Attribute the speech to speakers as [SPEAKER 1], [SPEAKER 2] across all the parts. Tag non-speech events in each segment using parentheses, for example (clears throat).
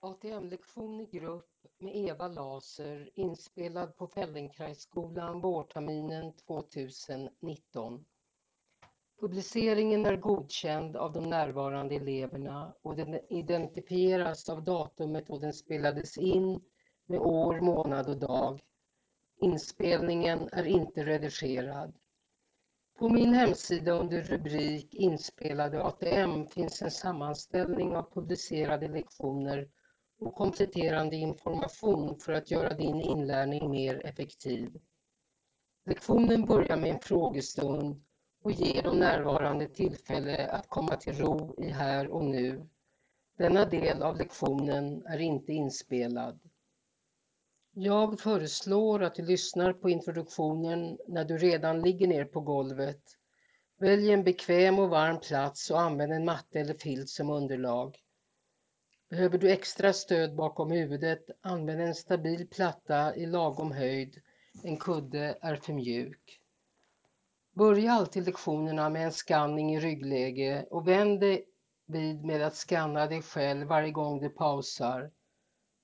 [SPEAKER 1] ATM-lektion i grupp med Eva Laser inspelad på Feldenkraisskolan vårterminen 2019. Publiceringen är godkänd av de närvarande eleverna och den identifieras av datumet då den spelades in med år, månad och dag. Inspelningen är inte redigerad. På min hemsida under rubrik Inspelade ATM finns en sammanställning av publicerade lektioner och kompletterande information för att göra din inlärning mer effektiv. Lektionen börjar med en frågestund och ger de närvarande tillfälle att komma till ro i här och nu. Denna del av lektionen är inte inspelad. Jag föreslår att du lyssnar på introduktionen när du redan ligger ner på golvet. Välj en bekväm och varm plats och använd en matte eller filt som underlag. Behöver du extra stöd bakom huvudet, använd en stabil platta i lagom höjd. En kudde är för mjuk. Börja alltid lektionerna med en skanning i ryggläge och vänd dig vid med att skanna dig själv varje gång du pausar.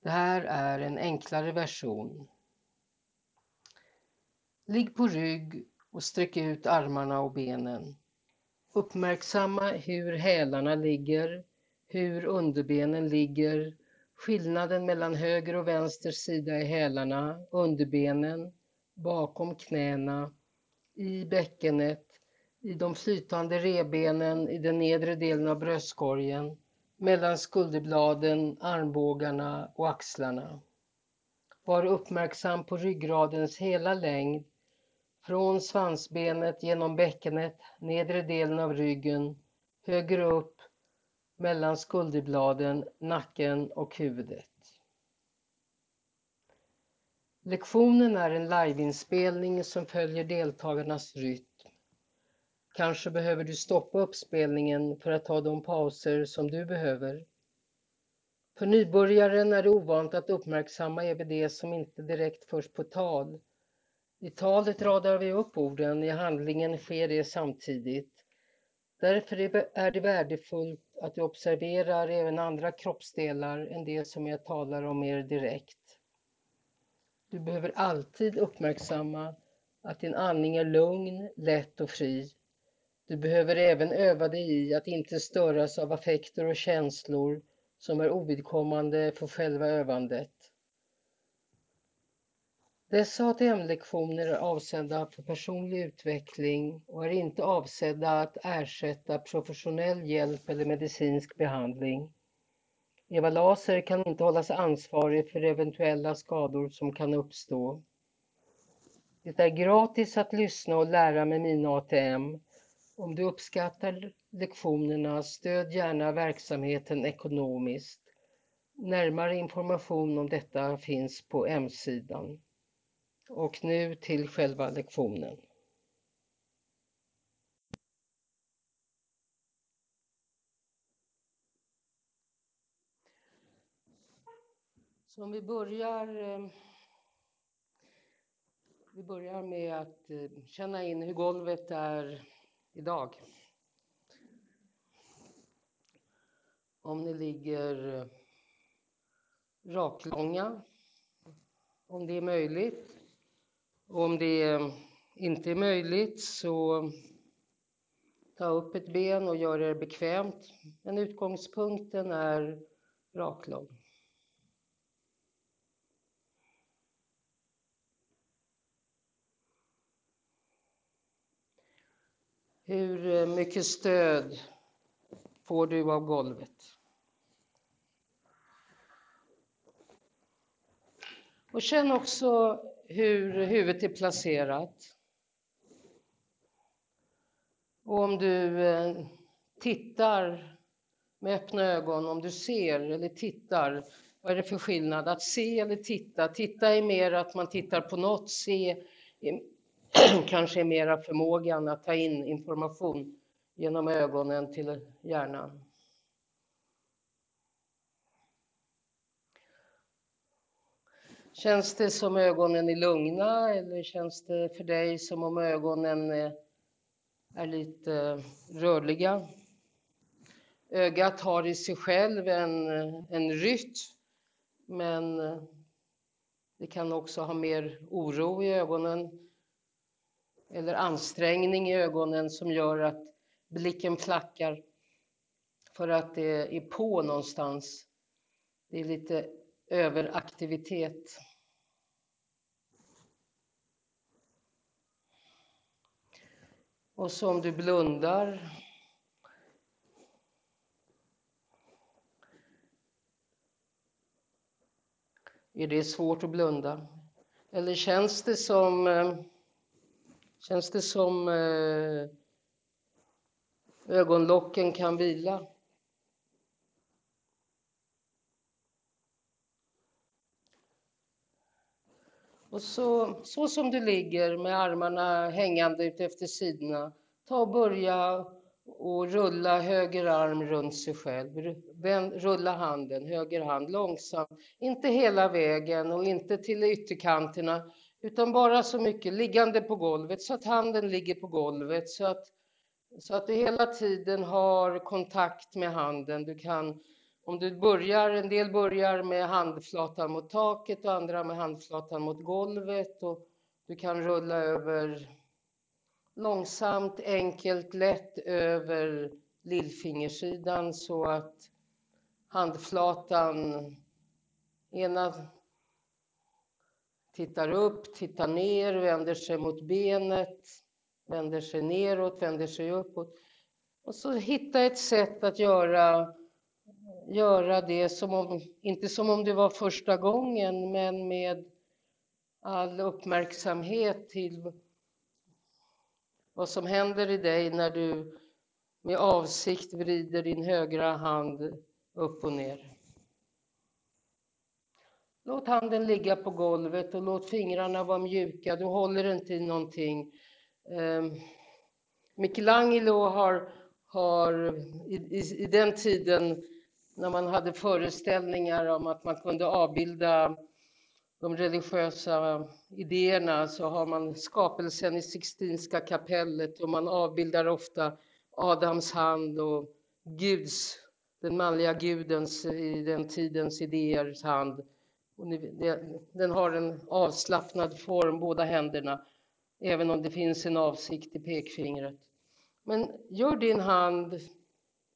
[SPEAKER 1] Det här är en enklare version. Ligg på rygg och sträck ut armarna och benen. Uppmärksamma hur hälarna ligger, hur underbenen ligger, skillnaden mellan höger och vänster sida i hälarna, underbenen, bakom knäna, i bäckenet, i de flytande rebenen i den nedre delen av bröstkorgen, mellan skulderbladen, armbågarna och axlarna. Var uppmärksam på ryggradens hela längd, från svansbenet genom bäckenet, nedre delen av ryggen, högre upp, mellan skulderbladen, nacken och huvudet. Lektionen är en liveinspelning som följer deltagarnas rytm. Kanske behöver du stoppa uppspelningen för att ta de pauser som du behöver. För nybörjaren är det ovant att uppmärksamma även det som inte direkt förs på tal. I talet radar vi upp orden, i handlingen sker det samtidigt. Därför är det värdefullt att du observerar även andra kroppsdelar än det som jag talar om mer direkt. Du behöver alltid uppmärksamma att din andning är lugn, lätt och fri. Du behöver även öva dig i att inte störas av affekter och känslor som är ovidkommande för själva övandet. Dessa ATM-lektioner är avsedda för personlig utveckling och är inte avsedda att ersätta professionell hjälp eller medicinsk behandling. Eva Laser kan inte hållas ansvarig för eventuella skador som kan uppstå. Det är gratis att lyssna och lära med mina ATM. Om du uppskattar lektionerna, stöd gärna verksamheten ekonomiskt. Närmare information om detta finns på hemsidan. Och nu till själva lektionen. Så om vi börjar eh, vi börjar med att eh, känna in hur golvet är idag. Om ni ligger eh, raklånga, om det är möjligt. Och om det eh, inte är möjligt så ta upp ett ben och gör er bekvämt. Men utgångspunkten är raklång. Hur eh, mycket stöd får du av golvet? Och känn också hur huvudet är placerat. Och om du eh, tittar med öppna ögon, om du ser eller tittar, vad är det för skillnad? Att se eller titta? Titta är mer att man tittar på något, se (clears throat) kanske är mera förmågan att ta in information genom ögonen till hjärnan. Känns det som ögonen är lugna eller känns det för dig som om ögonen är lite rörliga? Ögat har i sig själv en, en rytm Men det kan också ha mer oro i ögonen eller ansträngning i ögonen som gör att blicken flackar för att det är på någonstans. Det är lite överaktivitet. Och så om du blundar Är det svårt att blunda? Eller känns det som eh, Känns det som eh, ögonlocken kan vila? Och så, så som du ligger med armarna hängande ut efter sidorna, ta och börja och rulla höger arm runt sig själv. Rulla handen, höger hand långsamt, inte hela vägen och inte till ytterkanterna, utan bara så mycket liggande på golvet så att handen ligger på golvet så att, så att du hela tiden har kontakt med handen. Du kan, om du börjar, en del börjar med handflatan mot taket och andra med handflatan mot golvet och du kan rulla över långsamt, enkelt, lätt över lillfingersidan så att handflatan ena tittar upp, tittar ner, vänder sig mot benet, vänder sig neråt, vänder sig uppåt. Och så hitta ett sätt att göra, göra det som om, inte som om det var första gången, men med all uppmärksamhet till vad som händer i dig när du med avsikt vrider din högra hand upp och ner. Låt handen ligga på golvet och låt fingrarna vara mjuka. Du håller inte i någonting. Ehm, Michelangelo har, har i, i, i, den tiden när man hade föreställningar om att man kunde avbilda de religiösa idéerna så har man skapelsen i Sixtinska kapellet och man avbildar ofta Adams hand och Guds, den manliga gudens i den tidens idéers hand. Den har en avslappnad form, båda händerna, även om det finns en avsikt i pekfingret. Men gör din hand,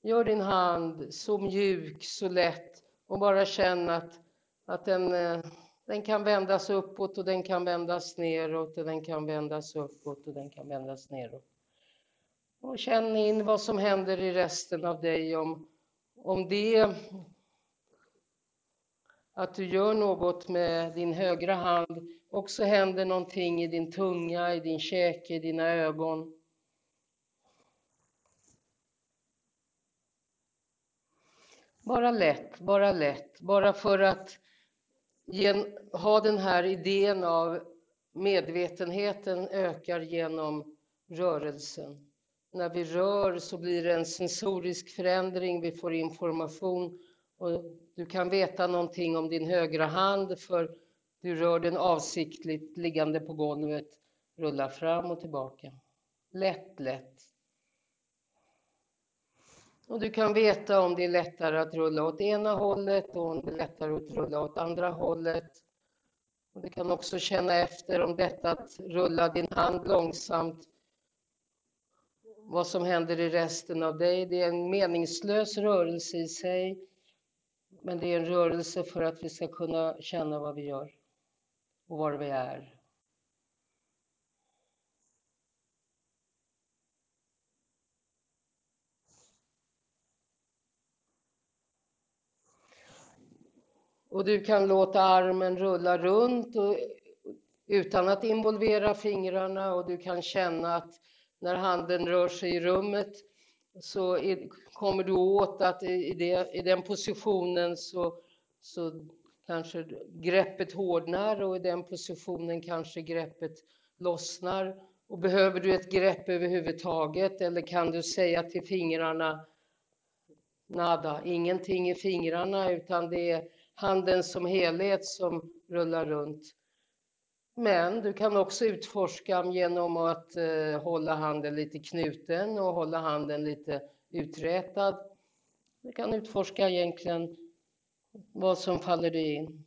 [SPEAKER 1] gör din hand så mjuk, så lätt och bara känn att, att den, eh, den kan vändas uppåt och den kan vändas neråt och den kan vändas uppåt och den kan vändas neråt. Och känn in vad som händer i resten av dig om, om det att du gör något med din högra hand också händer någonting i din tunga, i din käke, i dina ögon. Bara lätt, bara lätt, bara för att ha den här idén av medvetenheten ökar genom rörelsen. När vi rör så blir det en sensorisk förändring, vi får information och du kan veta någonting om din högra hand för du rör den avsiktligt liggande på golvet, rullar fram och tillbaka. Lätt, lätt. Och du kan veta om det är lättare att rulla åt ena hållet och om det är lättare att rulla åt andra hållet. Och du kan också känna efter om detta att rulla din hand långsamt, vad som händer i resten av dig. Det är en meningslös rörelse i sig. Men det är en rörelse för att vi ska kunna känna vad vi gör och var vi är. Och du kan låta armen rulla runt och, utan att involvera fingrarna och du kan känna att när handen rör sig i rummet så kommer du åt att i, det, i den positionen så, så kanske greppet hårdnar och i den positionen kanske greppet lossnar. Och behöver du ett grepp överhuvudtaget eller kan du säga till fingrarna nada, ingenting i fingrarna utan det är handen som helhet som rullar runt. Men du kan också utforska genom att eh, hålla handen lite knuten och hålla handen lite uträtad. Du kan utforska egentligen Vad som faller dig in.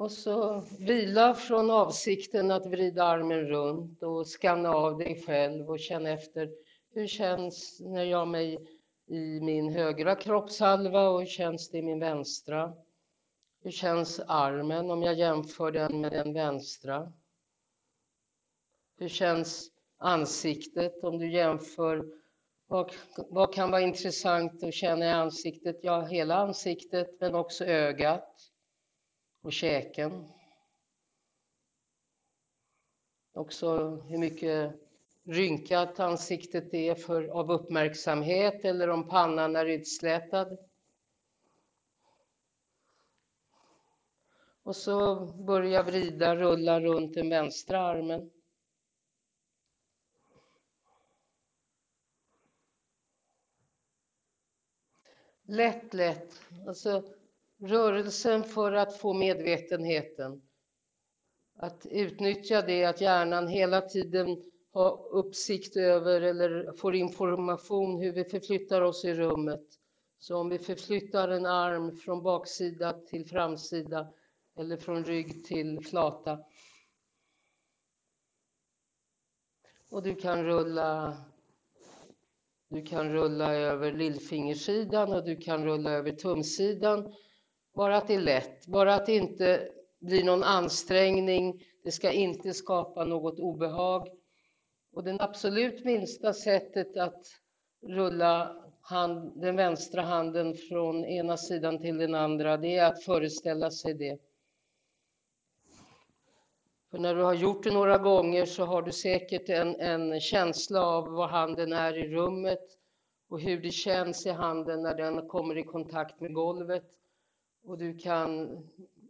[SPEAKER 1] Och så vila från avsikten att vrida armen runt och skanna av dig själv och känna efter hur känns när jag mig i min högra kroppshalva och hur känns det i min vänstra? Hur känns armen om jag jämför den med den vänstra? Hur känns ansiktet om du jämför? Vad, vad kan vara intressant att känna i ansiktet? Ja, hela ansiktet, men också ögat och käken. Också hur mycket rynkat ansiktet är för, av uppmärksamhet eller om pannan är utslätad. Och så börja vrida, rulla runt den vänstra armen. Lätt, lätt. Alltså rörelsen för att få medvetenheten. Att utnyttja det att hjärnan hela tiden har uppsikt över eller får information hur vi förflyttar oss i rummet. Så om vi förflyttar en arm från baksida till framsida eller från rygg till flata. Och du kan rulla du kan rulla över lillfingersidan och du kan rulla över tumsidan bara att det är lätt, bara att det inte blir någon ansträngning. Det ska inte skapa något obehag. Och det absolut minsta sättet att rulla hand, den vänstra handen från ena sidan till den andra, det är att föreställa sig det. För när du har gjort det några gånger så har du säkert en, en känsla av var handen är i rummet och hur det känns i handen när den kommer i kontakt med golvet. Och du kan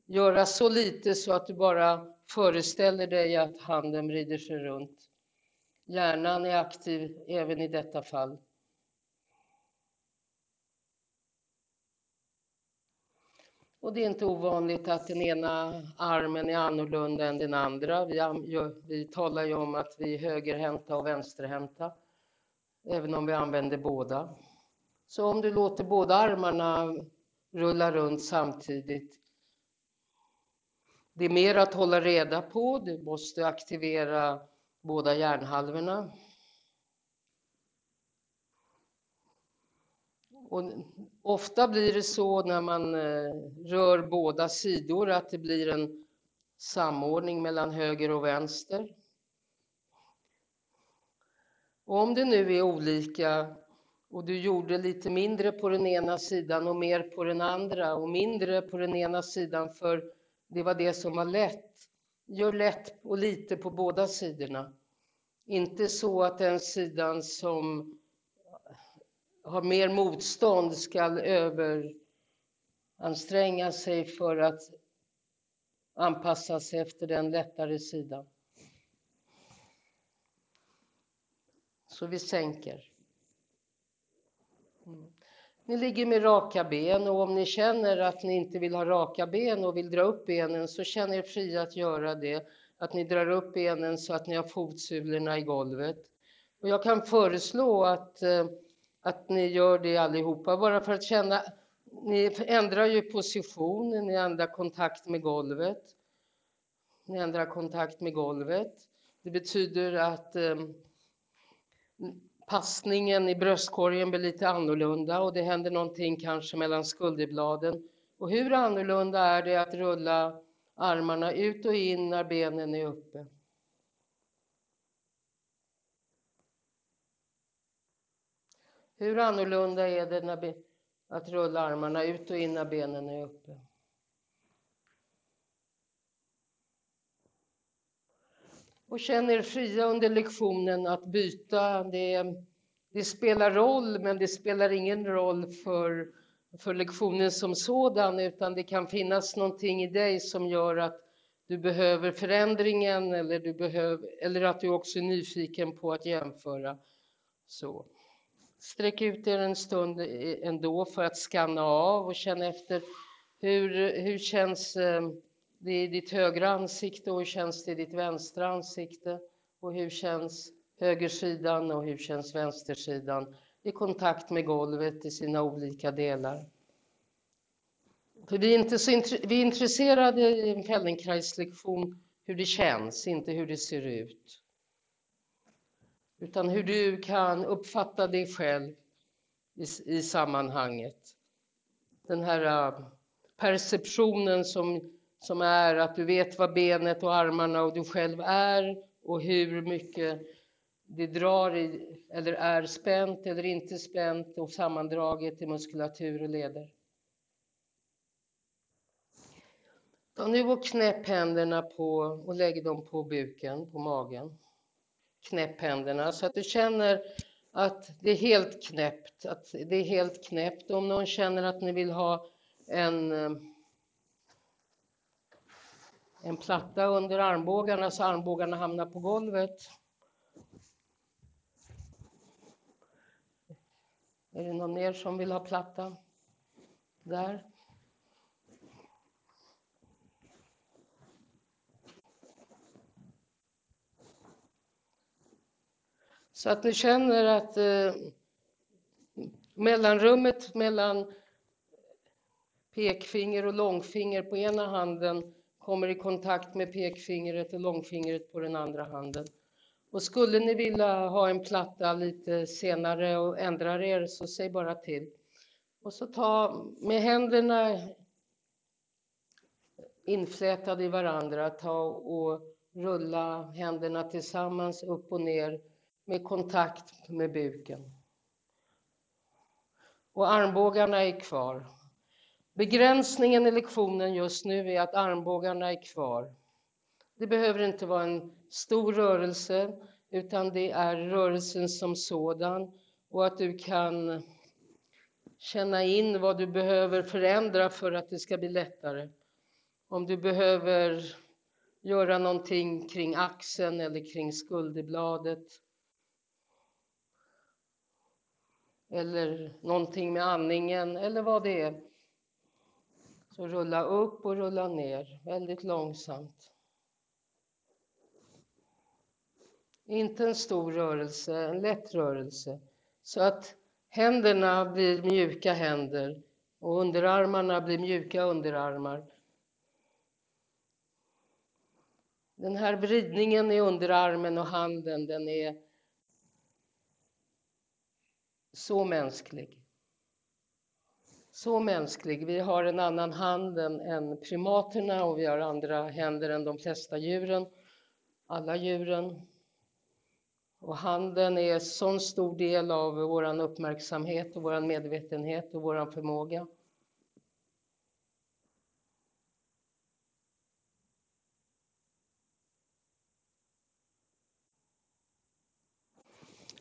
[SPEAKER 1] göra så lite så att du bara föreställer dig att handen vrider sig runt. Hjärnan är aktiv även i detta fall. Och det är inte ovanligt att den ena armen är annorlunda än den andra. Vi, vi talar ju om att vi är högerhänta och vänsterhänta, även om vi använder båda. Så om du låter båda armarna rulla runt samtidigt. Det är mer att hålla reda på. Du måste aktivera båda hjärnhalvorna. Och ofta blir det så när man eh, rör båda sidor att det blir en samordning mellan höger och vänster. Och om det nu är olika och du gjorde lite mindre på den ena sidan och mer på den andra och mindre på den ena sidan för det var det som var lätt. Gör lätt och lite på båda sidorna. Inte så att den sidan som har mer motstånd ska överanstränga sig för att anpassa sig efter den lättare sidan. Så vi sänker. Ni ligger med raka ben och om ni känner att ni inte vill ha raka ben och vill dra upp benen så känn er fria att göra det. Att ni drar upp benen så att ni har fotsulorna i golvet. Och jag kan föreslå att, eh, att ni gör det allihopa bara för att känna. Ni ändrar ju positionen, ni ändrar kontakt med golvet. Ni ändrar kontakt med golvet. Det betyder att eh, passningen i bröstkorgen blir lite annorlunda och det händer någonting kanske mellan skulderbladen. Och hur annorlunda är det att rulla armarna ut och in när benen är uppe? Hur annorlunda är det när att rulla armarna ut och in när benen är uppe? Och känn er fria under lektionen att byta. Det, det spelar roll, men det spelar ingen roll för, för lektionen som sådan, utan det kan finnas någonting i dig som gör att du behöver förändringen eller, du behöver, eller att du också är nyfiken på att jämföra. Så. Sträck ut er en stund ändå för att skanna av och känna efter hur, hur känns eh, det i ditt högra ansikte och hur känns det i ditt vänstra ansikte? Och hur känns högersidan och hur känns vänstersidan i kontakt med golvet i sina olika delar? För vi är, inte så vi är intresserade i en Feldenkrais-lektion hur det känns, inte hur det ser ut. Utan hur du kan uppfatta dig själv i, i sammanhanget. Den här uh, perceptionen som, som är att du vet vad benet och armarna och du själv är och hur mycket det drar i, eller är spänt eller inte spänt och sammandraget i muskulatur och leder. Ta nu och knäpp händerna på och lägg dem på buken, på magen. Knäpp händerna så att du känner att det är helt knäppt. Att det är helt knäppt. Om någon känner att ni vill ha en, eh, en platta under armbågarna så armbågarna hamnar på golvet. Är det någon mer som vill ha platta? Där. Så att ni känner att eh, mellanrummet mellan pekfinger och långfinger på ena handen kommer i kontakt med pekfingret och långfingret på den andra handen. Och skulle ni vilja ha en platta lite senare och ändra er så säg bara till. Och så ta med händerna inflätade i varandra, ta och rulla händerna tillsammans upp och ner med kontakt med buken. Och armbågarna är kvar. Begränsningen i lektionen just nu är att armbågarna är kvar. Det behöver inte vara en stor rörelse utan det är rörelsen som sådan och att du kan känna in vad du behöver förändra för att det ska bli lättare. Om du behöver göra någonting kring axeln eller kring skulderbladet eller någonting med andningen eller vad det är. Så rulla upp och rulla ner väldigt långsamt. Inte en stor rörelse, en lätt rörelse. Så att händerna blir mjuka händer och underarmarna blir mjuka underarmar. Den här vridningen i underarmen och handen, den är så mänsklig. Så mänsklig. Vi har en annan hand än primaterna och vi har andra händer än de flesta djuren. Alla djuren. Och handen är en sån stor del av vår uppmärksamhet och vår medvetenhet och vår förmåga.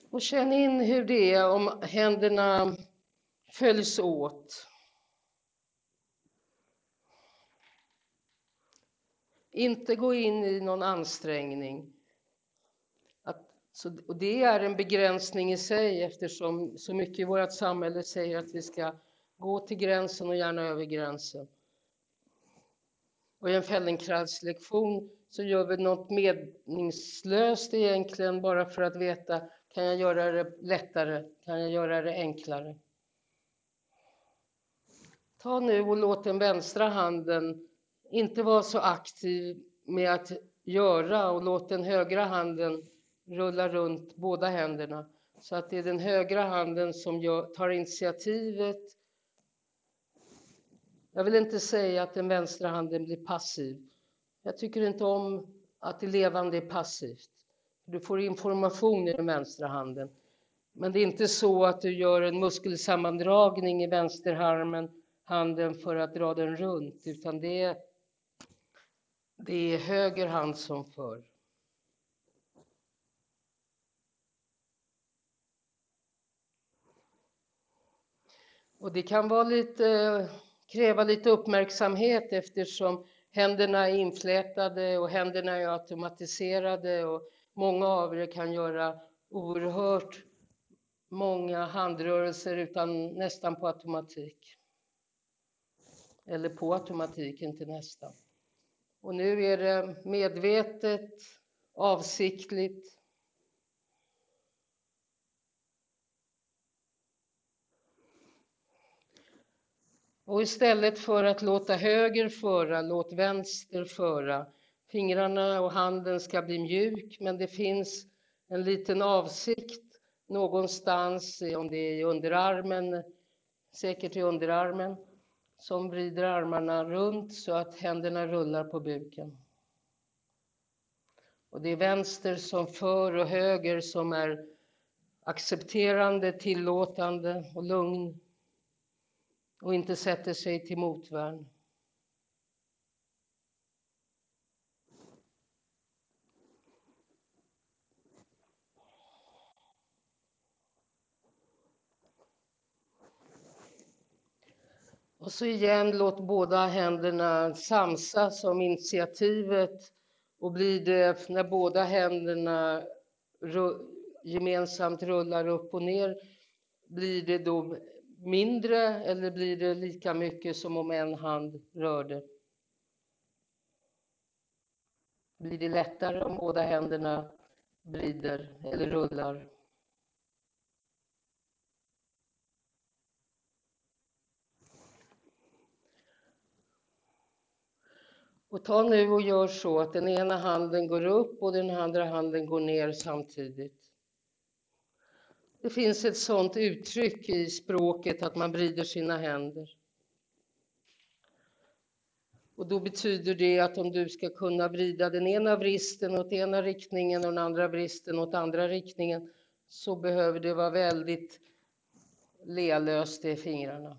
[SPEAKER 1] Och känn in hur det är om händerna följs åt. Inte gå in i någon ansträngning. Att, så, och det är en begränsning i sig eftersom så mycket i vårt samhälle säger att vi ska gå till gränsen och gärna över gränsen. Och i en Feldenkraislektion så gör vi något meningslöst egentligen bara för att veta kan jag göra det lättare? Kan jag göra det enklare? Ta nu och låt den vänstra handen inte vara så aktiv med att göra och låt den högra handen rulla runt båda händerna så att det är den högra handen som gör, tar initiativet. Jag vill inte säga att den vänstra handen blir passiv. Jag tycker inte om att det levande är passivt. Du får information i den vänstra handen. Men det är inte så att du gör en muskelsammandragning i vänsterarmen handen för att dra den runt, utan det är, det är höger hand som för. Och det kan vara lite, kräva lite uppmärksamhet eftersom händerna är inflätade och händerna är automatiserade och Många av er kan göra oerhört många handrörelser utan nästan på automatik. Eller på automatik, inte nästan. Och nu är det medvetet, avsiktligt. Och istället för att låta höger föra, låt vänster föra. Fingrarna och handen ska bli mjuk, men det finns en liten avsikt någonstans, om det är i underarmen, säkert i underarmen, som vrider armarna runt så att händerna rullar på buken. Och det är vänster som för och höger som är accepterande, tillåtande och lugn och inte sätter sig till motvärn. Och så igen, låt båda händerna samsas om initiativet och blir det när båda händerna gemensamt rullar upp och ner, blir det då mindre eller blir det lika mycket som om en hand rörde? Blir det lättare om båda händerna vrider eller rullar? Och ta nu och gör så att den ena handen går upp och den andra handen går ner samtidigt. Det finns ett sådant uttryck i språket att man vrider sina händer. Och då betyder det att om du ska kunna vrida den ena vristen åt ena riktningen och den andra vristen åt andra riktningen så behöver det vara väldigt lealöst i fingrarna.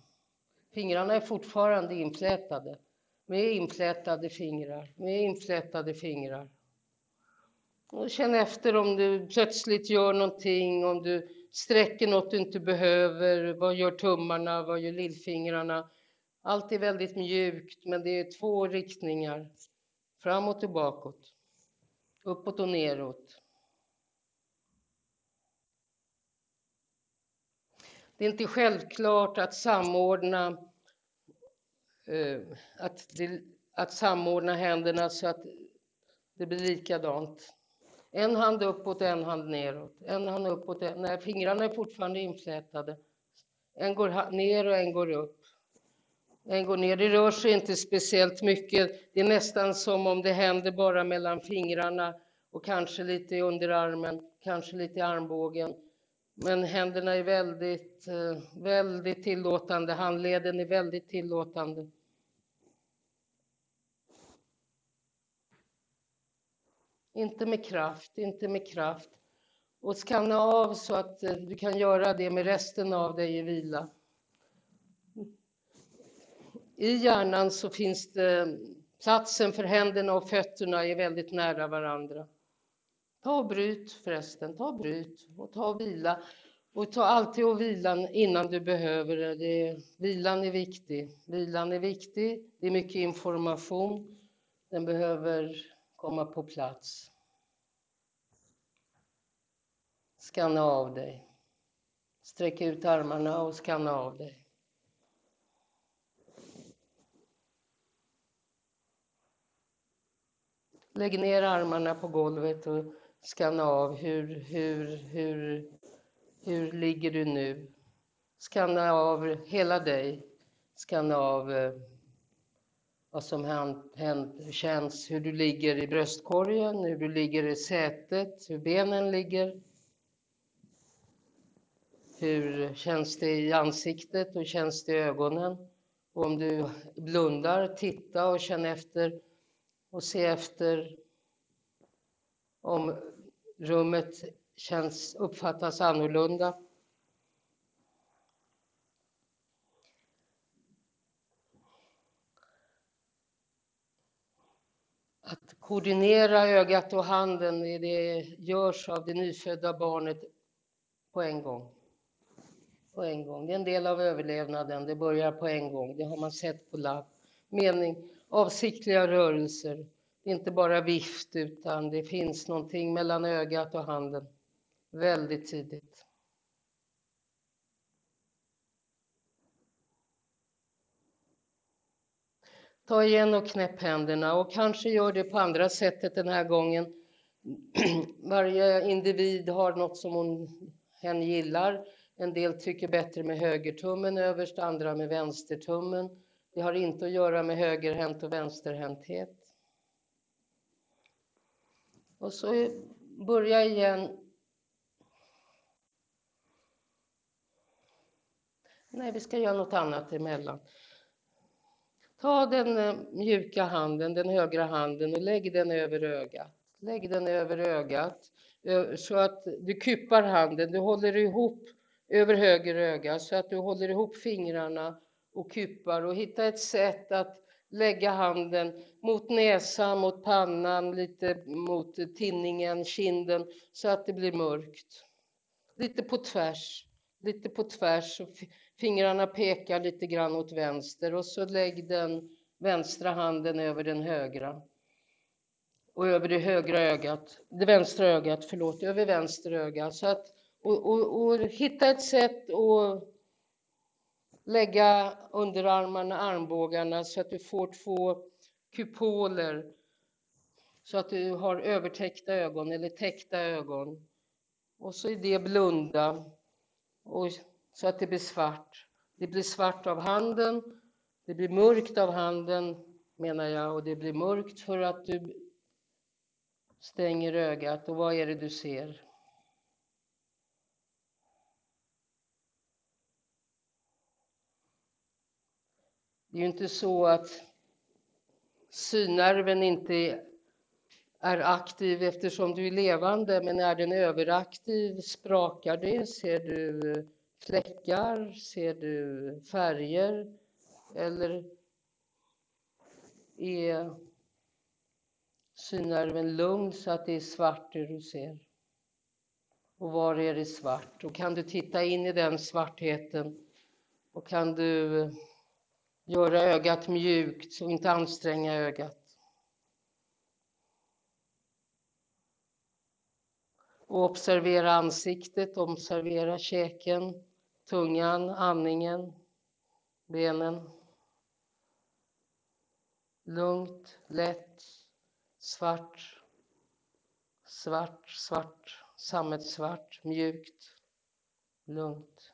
[SPEAKER 1] Fingrarna är fortfarande inflätade med inflätade fingrar, med inflätade fingrar. Och känn efter om du plötsligt gör någonting, om du sträcker något du inte behöver. Vad gör tummarna? Vad gör lillfingrarna? Allt är väldigt mjukt, men det är två riktningar. Framåt och bakåt. Uppåt och neråt. Det är inte självklart att samordna Eh, att, det, att samordna händerna så att det blir likadant. En hand uppåt, en hand neråt. En hand uppåt, en, nej, fingrarna är fortfarande inflätade. En går ner och en går upp. En går ner. Det rör sig inte speciellt mycket. Det är nästan som om det händer bara mellan fingrarna och kanske lite i underarmen, kanske lite i armbågen. Men händerna är väldigt, eh, väldigt tillåtande. Handleden är väldigt tillåtande. Inte med kraft, inte med kraft. Och skanna av så att eh, du kan göra det med resten av dig i vila. I hjärnan så finns det platsen för händerna och fötterna är väldigt nära varandra. Ta och bryt förresten, ta och bryt och ta och vila. Och ta alltid och vila innan du behöver det. det. Vilan är viktig. Vilan är viktig. Det är mycket information. Den behöver komma på plats. Skanna av dig. Sträck ut armarna och skanna av dig. Lägg ner armarna på golvet och skanna av hur, hur, hur, hur ligger du nu? Skanna av hela dig. Skanna av eh, vad som hänt, känns, hur du ligger i bröstkorgen, hur du ligger i sätet, hur benen ligger. Hur känns det i ansiktet? Hur känns det i ögonen? Och om du blundar, titta och känn efter och se efter om rummet känns, uppfattas annorlunda. Att koordinera ögat och handen, det görs av det nyfödda barnet på en gång. På en gång. Det är en del av överlevnaden, det börjar på en gång. Det har man sett på labb. Mening, avsiktliga rörelser. Det är inte bara vift, utan det finns någonting mellan ögat och handen väldigt tidigt. Ta igen och knäpp händerna och kanske gör det på andra sättet den här gången. (clears throat) Varje individ har något som hon, hen gillar. En del tycker bättre med högertummen överst, andra med vänstertummen. Det har inte att göra med högerhänt och vänsterhänthet. Och så börja igen. Nej, vi ska göra något annat emellan. Ta den eh, mjuka handen, den högra handen och lägg den över ögat. Lägg den över ögat eh, så att du kuppar handen, du håller ihop över höger öga så att du håller ihop fingrarna och kuppar och hitta ett sätt att lägga handen mot näsan, mot pannan, lite mot tinningen, kinden så att det blir mörkt. Lite på tvärs, lite på tvärs fingrarna pekar lite grann åt vänster och så lägg den vänstra handen över den högra. Och över det högra ögat, det vänstra ögat, förlåt, över vänster öga. Så att och, och, och hitta ett sätt att lägga underarmarna, armbågarna så att du får två kupoler. Så att du har övertäckta ögon eller täckta ögon. Och så i det blunda. Och så att det blir svart. Det blir svart av handen, det blir mörkt av handen menar jag och det blir mörkt för att du stänger ögat och vad är det du ser? Det är ju inte så att synnerven inte är aktiv eftersom du är levande, men är den överaktiv, sprakar det, ser du fläckar, ser du färger eller är synnerven lugn så att det är svart det du ser? Och var är det svart? Och kan du titta in i den svartheten och kan du Göra ögat mjukt och inte anstränga ögat. Och observera ansiktet, observera käken, tungan, andningen, benen. Lugnt, lätt, svart, svart, svart, sammetsvart, mjukt, lugnt.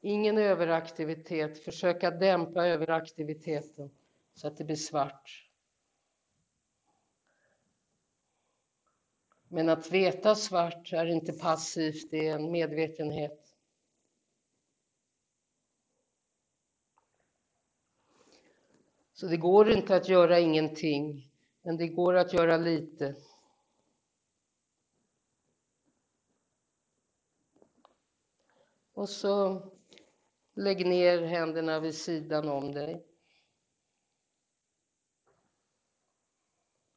[SPEAKER 1] Ingen överaktivitet. Försöka dämpa överaktiviteten så att det blir svart. Men att veta svart är inte passivt, det är en medvetenhet. Så det går inte att göra ingenting, men det går att göra lite. Och så Lägg ner händerna vid sidan om dig.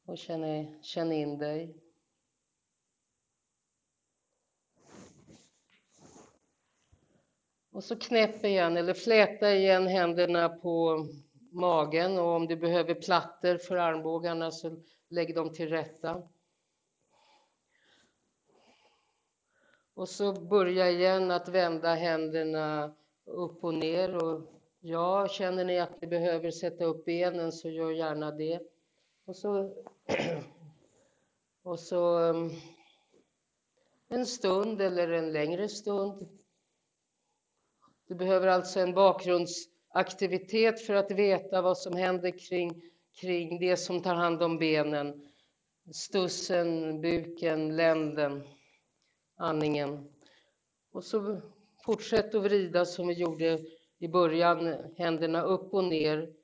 [SPEAKER 1] Och känn, känn in dig. Och så knäpp igen eller fläta igen händerna på magen och om du behöver plattor för armbågarna så lägg dem till rätta. Och så börja igen att vända händerna upp och ner. Och ja, känner ni att ni behöver sätta upp benen så gör gärna det. Och så, (clears throat) och så ehm, en stund eller en längre stund. Du behöver alltså en bakgrundsaktivitet för att veta vad som händer kring, kring det som tar hand om benen. Stussen, buken, länden, andningen. Och så Fortsätt att vrida som vi gjorde i början, händerna upp och ner.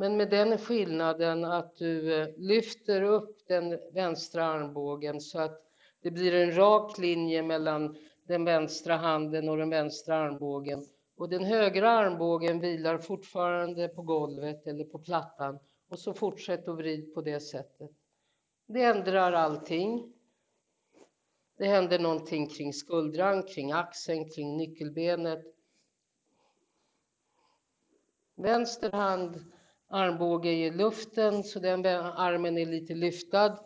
[SPEAKER 1] Men med den skillnaden att du eh, lyfter upp den vänstra armbågen så att det blir en rak linje mellan den vänstra handen och den vänstra armbågen. Och den högra armbågen vilar fortfarande på golvet eller på plattan. Och så fortsätt att vrida på det sättet. Det ändrar allting. Det händer någonting kring skuldran, kring axeln, kring nyckelbenet. Vänster hand, armbåge i luften så den armen är lite lyftad.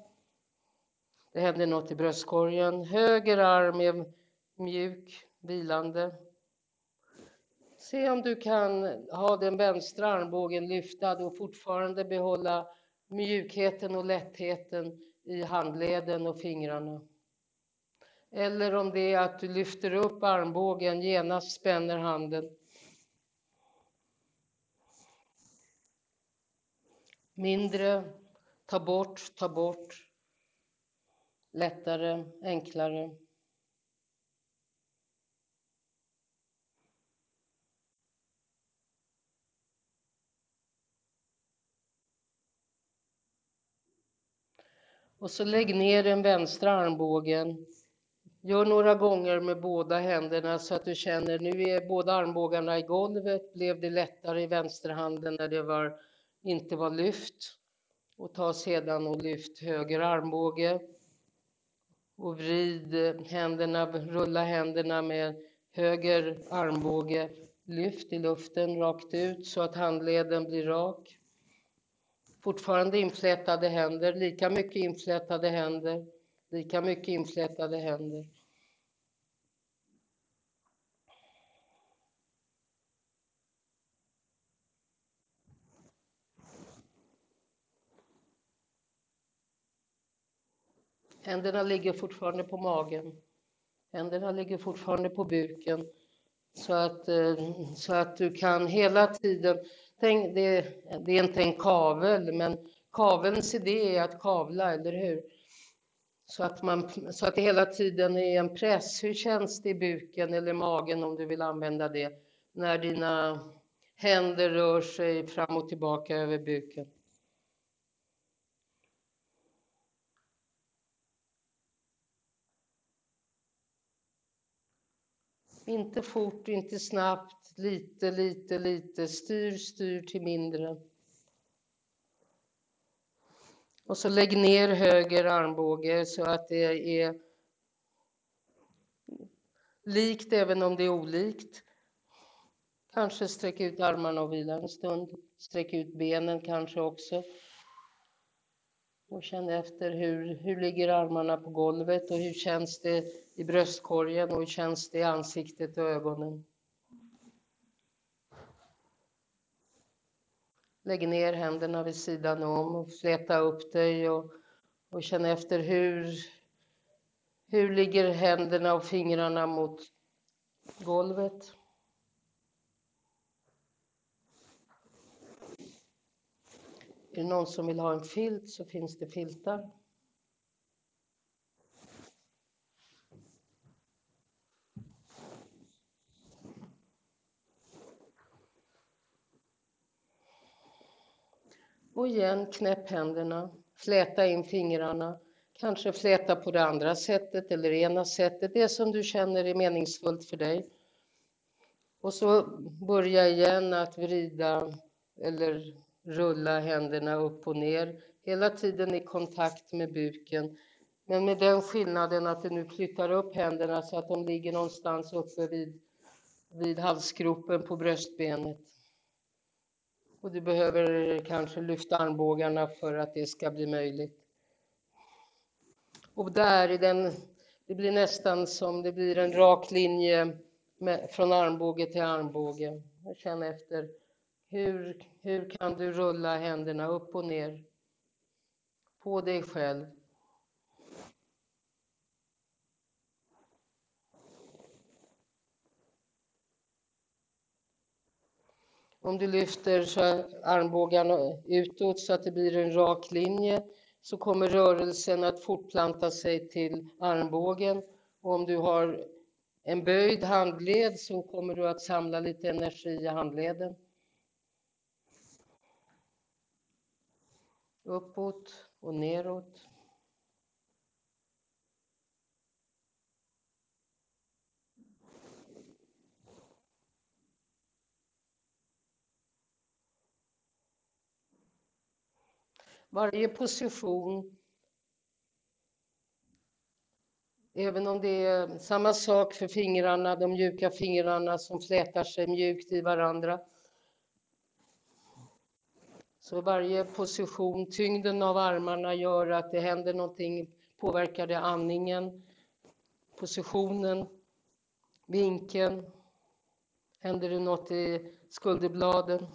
[SPEAKER 1] Det händer något i bröstkorgen. Höger arm är mjuk, vilande. Se om du kan ha den vänstra armbågen lyftad och fortfarande behålla mjukheten och lättheten i handleden och fingrarna. Eller om det är att du lyfter upp armbågen, genast spänner handen. Mindre, ta bort, ta bort. Lättare, enklare. Och så lägg ner den vänstra armbågen. Gör några gånger med båda händerna så att du känner nu är båda armbågarna i golvet. Blev det lättare i vänsterhanden när det var, inte var lyft? Och ta sedan och lyft höger armbåge. Och vrid händerna, rulla händerna med höger armbåge. Lyft i luften rakt ut så att handleden blir rak. Fortfarande inflätade händer, lika mycket inflätade händer, lika mycket inflätade händer. Händerna ligger fortfarande på magen. Händerna ligger fortfarande på buken. Så att, eh, så att du kan hela tiden, tänk, det, det är inte en kavel, men kavelns idé är att kavla, eller hur? Så att, man, så att det hela tiden är en press. Hur känns det i buken eller magen om du vill använda det? När dina händer rör sig fram och tillbaka över buken. Inte fort, inte snabbt, lite, lite, lite. Styr, styr till mindre. Och så lägg ner höger armbåge så att det är likt även om det är olikt. Kanske sträck ut armarna och vila en stund. Sträck ut benen kanske också. Och känn efter hur, hur ligger armarna på golvet och hur känns det i bröstkorgen och hur känns det i ansiktet och ögonen. Lägg ner händerna vid sidan om och fläta upp dig och, och känn efter hur, hur ligger händerna och fingrarna mot golvet. Är det någon som vill ha en filt så finns det filtar. Och igen, knäpp händerna, fläta in fingrarna, kanske fläta på det andra sättet eller ena sättet, det som du känner är meningsfullt för dig. Och så börja igen att vrida eller rulla händerna upp och ner, hela tiden i kontakt med buken. Men med den skillnaden att du nu flyttar upp händerna så att de ligger någonstans uppe vid, vid halsgropen på bröstbenet. Och du behöver kanske lyfta armbågarna för att det ska bli möjligt. Och där i den, det blir nästan som det blir en rak linje med, från armbåge till armbåge. Känn efter hur, hur kan du rulla händerna upp och ner på dig själv. Om du lyfter så armbågarna utåt så att det blir en rak linje så kommer rörelsen att fortplanta sig till armbågen. Och om du har en böjd handled så kommer du att samla lite energi i handleden. Uppåt och neråt. Varje position, även om det är samma sak för fingrarna, de mjuka fingrarna som flätar sig mjukt i varandra. Så varje position, tyngden av armarna gör att det händer någonting Påverkar det andningen, positionen, vinkeln? Händer det något i skulderbladen?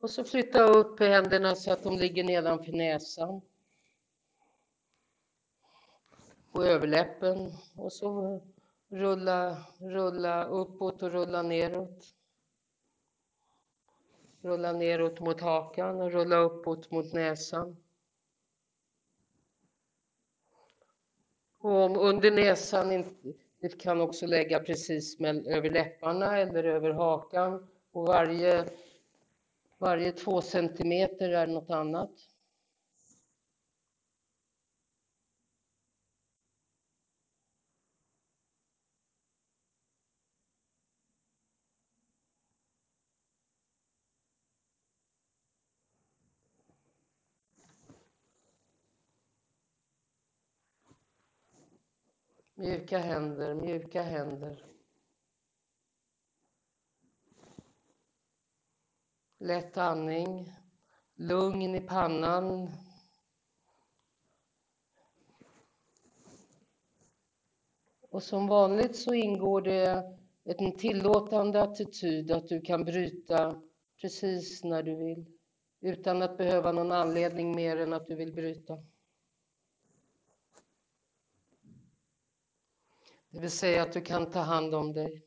[SPEAKER 1] Och så flytta upp händerna så att de ligger nedanför näsan. På överläppen och så rulla, rulla uppåt och rulla neråt. Rulla neråt mot hakan och rulla uppåt mot näsan. Och under näsan, du kan också lägga precis med, över läpparna eller över hakan. Och varje, varje två centimeter är något annat. Mjuka händer, mjuka händer. Lätt andning, lugn i pannan. Och som vanligt så ingår det en tillåtande attityd att du kan bryta precis när du vill utan att behöva någon anledning mer än att du vill bryta. Det vill säga att du kan ta hand om dig.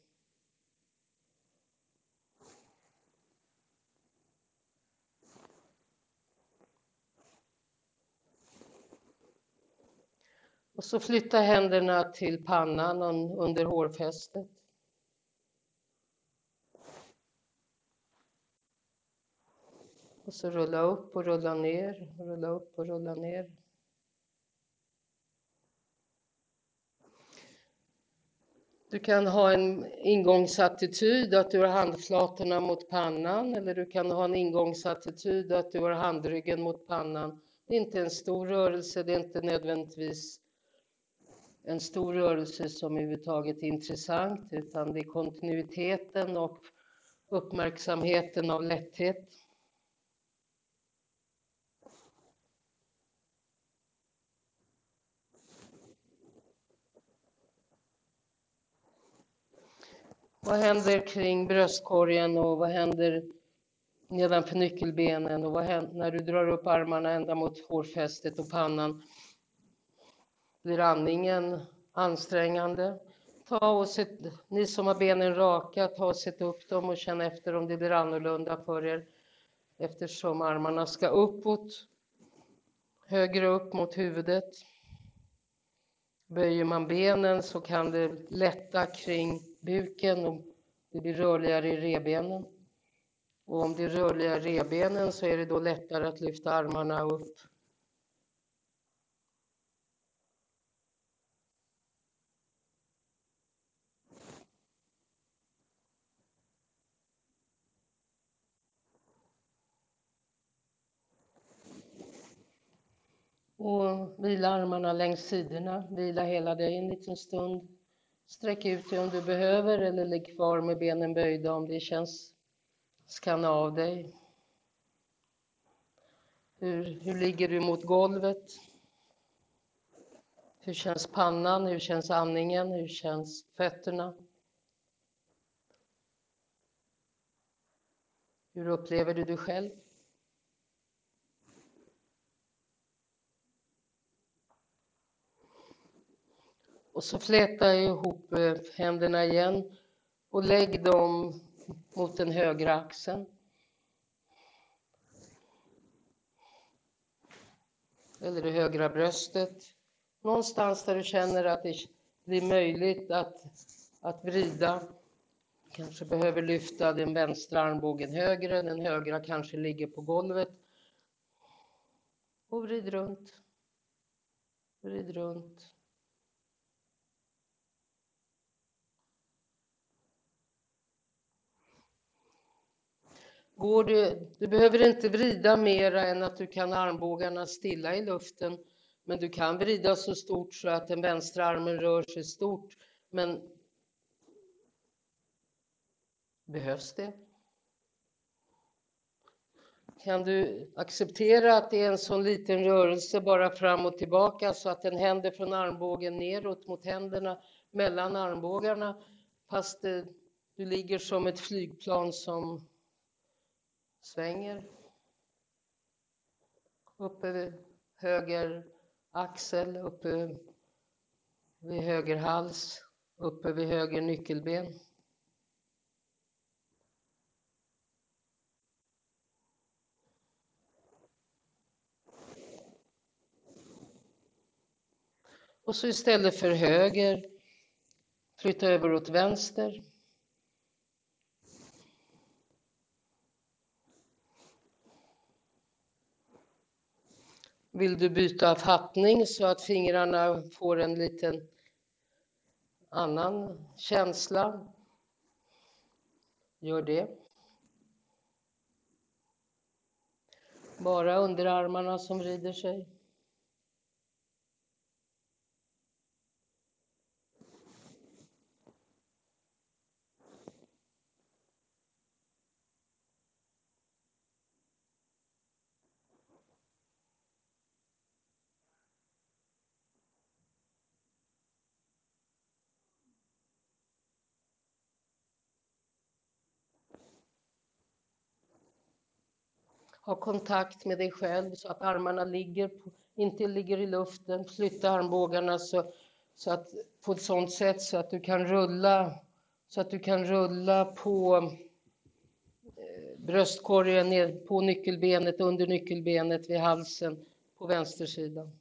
[SPEAKER 1] Och så flytta händerna till pannan under hårfästet. Och så rulla upp och rulla ner, rulla upp och rulla ner. Du kan ha en ingångsattityd att du har handflatorna mot pannan eller du kan ha en ingångsattityd att du har handryggen mot pannan. Det är inte en stor rörelse, det är inte nödvändigtvis en stor rörelse som överhuvudtaget är intressant utan det är kontinuiteten och uppmärksamheten av lätthet. Vad händer kring bröstkorgen och vad händer nedanför nyckelbenen och vad händer när du drar upp armarna ända mot hårfästet och pannan? Blir andningen ansträngande? Ta och sätt, ni som har benen raka, ta och sätt upp dem och känn efter om det blir annorlunda för er eftersom armarna ska uppåt, högre upp mot huvudet. Böjer man benen så kan det lätta kring buken och det blir rörligare i rebenen. Och om det är rörliga rebenen så är det då lättare att lyfta armarna upp. Och vila armarna längs sidorna, vila hela dig en liten stund. Sträck ut dig om du behöver eller ligg kvar med benen böjda om det känns. Skanna av dig. Hur, hur ligger du mot golvet? Hur känns pannan? Hur känns andningen? Hur känns fötterna? Hur upplever du dig själv? Och så fläta ihop eh, händerna igen och lägg dem mot den högra axeln. Eller det högra bröstet. Någonstans där du känner att det blir möjligt att, att vrida. Kanske behöver lyfta den vänstra armbågen högre, den högra kanske ligger på golvet. Och vrid runt. Vrid runt. Går du, du behöver inte vrida mera än att du kan armbågarna stilla i luften. Men du kan vrida så stort så att den vänstra armen rör sig stort. Men behövs det? Kan du acceptera att det är en sån liten rörelse bara fram och tillbaka så att den händer från armbågen neråt mot händerna mellan armbågarna fast det, du ligger som ett flygplan som svänger. Uppe vid höger axel, uppe vid höger hals, uppe vid höger nyckelben. Och så istället för höger, flytta över åt vänster. Vill du byta fattning så att fingrarna får en liten annan känsla? Gör det. Bara underarmarna som vrider sig. Ha kontakt med dig själv så att armarna ligger på, inte ligger i luften. Flytta armbågarna så, så att, på ett sådant sätt så att du kan rulla så att du kan rulla på eh, bröstkorgen ner på nyckelbenet, under nyckelbenet, vid halsen på vänstersidan.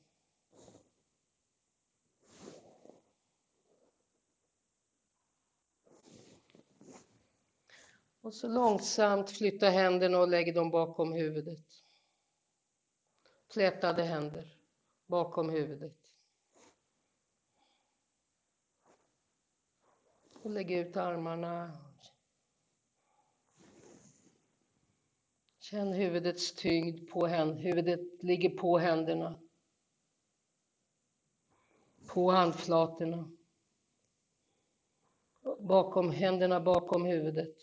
[SPEAKER 1] Och så långsamt flytta händerna och lägg dem bakom huvudet. Flätade händer bakom huvudet. Och lägg ut armarna. Känn huvudets tyngd på händerna. Huvudet ligger på händerna. På handflatorna. Bakom händerna bakom huvudet.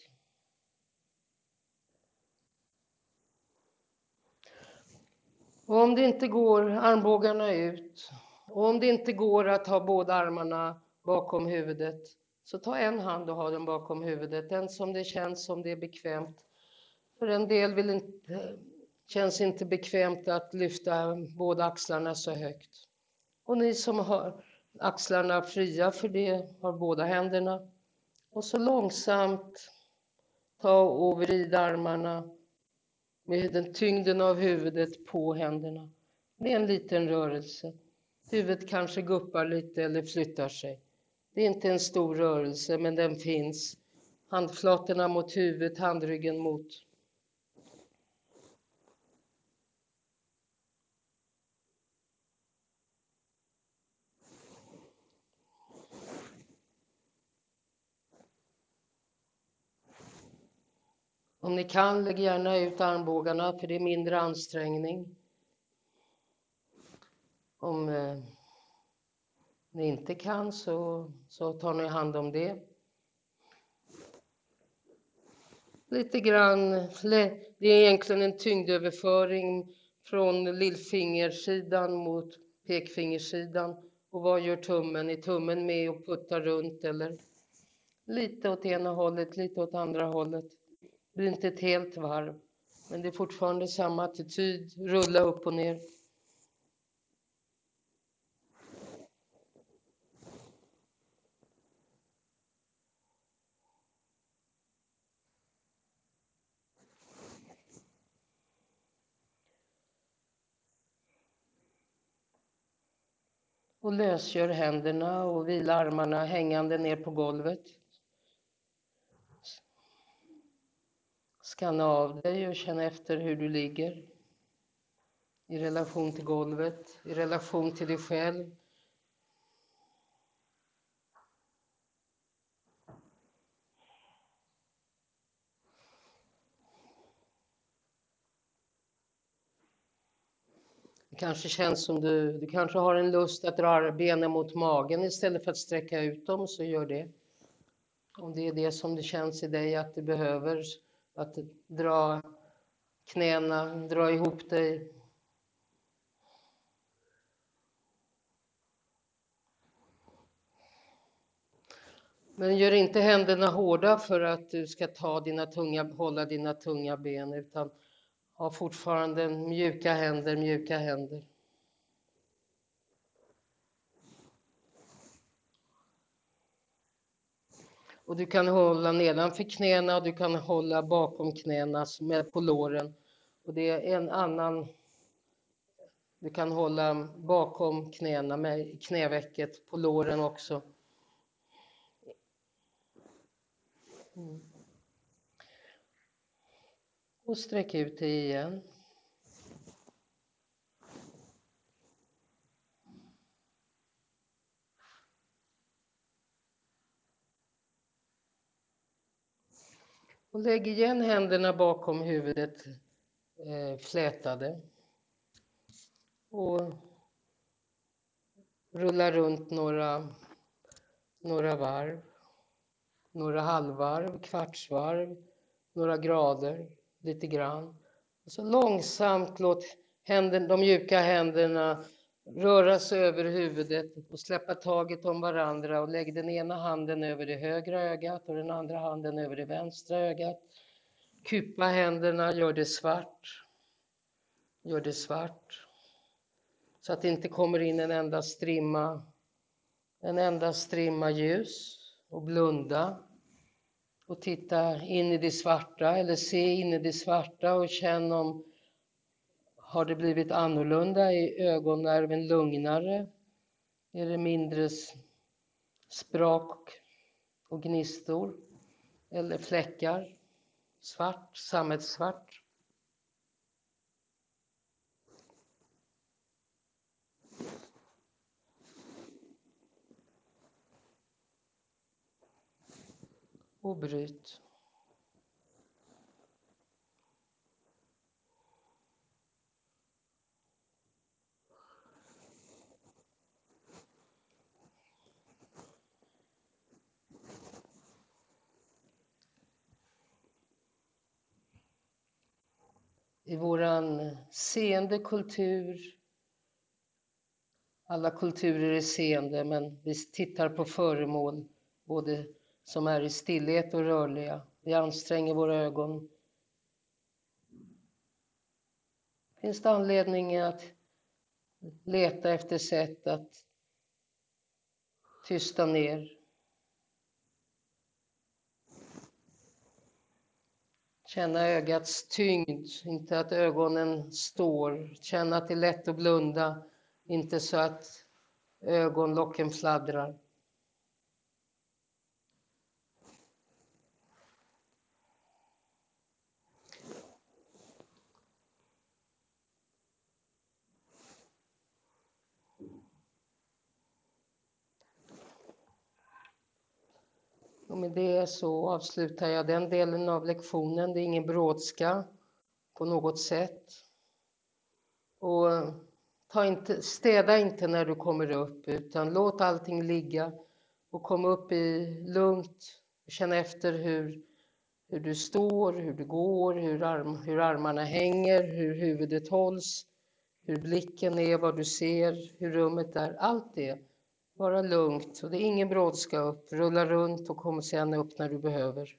[SPEAKER 1] Och om det inte går, armbågarna ut. Och om det inte går att ha båda armarna bakom huvudet, så ta en hand och ha den bakom huvudet, den som det känns som det är bekvämt. För en del vill inte, känns inte bekvämt att lyfta båda axlarna så högt. Och ni som har axlarna fria för det, har båda händerna. Och så långsamt ta och vrid armarna med den tyngden av huvudet på händerna. Det är en liten rörelse. Huvudet kanske guppar lite eller flyttar sig. Det är inte en stor rörelse, men den finns. Handflatorna mot huvudet, handryggen mot Om ni kan, lägg gärna ut armbågarna för det är mindre ansträngning. Om eh, ni inte kan så, så tar ni hand om det. Lite grann, det är egentligen en tyngdöverföring från lillfingersidan mot pekfingersidan. Och vad gör tummen? Är tummen med och puttar runt eller lite åt ena hållet, lite åt andra hållet? Det blir inte ett helt varv, men det är fortfarande samma attityd, rulla upp och ner. Och lösgör händerna och vila armarna hängande ner på golvet. Skanna av dig och känna efter hur du ligger i relation till golvet, i relation till dig själv. Det kanske känns som du, du kanske har en lust att dra benen mot magen istället för att sträcka ut dem, så gör det. Om det är det som det känns i dig att du behöver att dra knäna, dra ihop dig. Men gör inte händerna hårda för att du ska ta dina tunga, hålla dina tunga ben utan ha fortfarande mjuka händer, mjuka händer. Och du kan hålla nedanför knäna och du kan hålla bakom knäna med på låren. Och det är en annan du kan hålla bakom knäna med knävecket på låren också. Mm. Och sträck ut dig igen. Och lägg igen händerna bakom huvudet eh, flätade. Och rulla runt några, några varv. Några halvvarv, kvartsvarv, några grader, lite grann. Och så långsamt låt händen, de mjuka händerna röra sig över huvudet och släppa taget om varandra och lägg den ena handen över det högra ögat och den andra handen över det vänstra ögat. Kupa händerna, gör det svart. Gör det svart. Så att det inte kommer in en enda strimma, en enda strimma ljus och blunda och titta in i det svarta eller se in i det svarta och känn om har det blivit annorlunda? Är ögonnerven lugnare? Är det mindre sprak och gnistor? Eller fläckar? Svart, sammetssvart? Och bryt. I våran seende kultur. Alla kulturer är seende, men vi tittar på föremål både som är i stillhet och rörliga. Vi anstränger våra ögon. Finns det anledning att leta efter sätt att tysta ner Känna ögats tyngd, inte att ögonen står. Känna att det är lätt att blunda, inte så att ögonlocken fladdrar. Och med det så avslutar jag den delen av lektionen. Det är ingen brådska på något sätt. Och eh, ta inte, städa inte när du kommer upp utan låt allting ligga och kom upp i lugnt. Känn efter hur, hur du står, hur du går, hur, arm, hur armarna hänger, hur huvudet hålls, hur blicken är, vad du ser, hur rummet är. Allt det bara lugnt och det är ingen brådska upp. Rulla runt och kom sen upp när du behöver.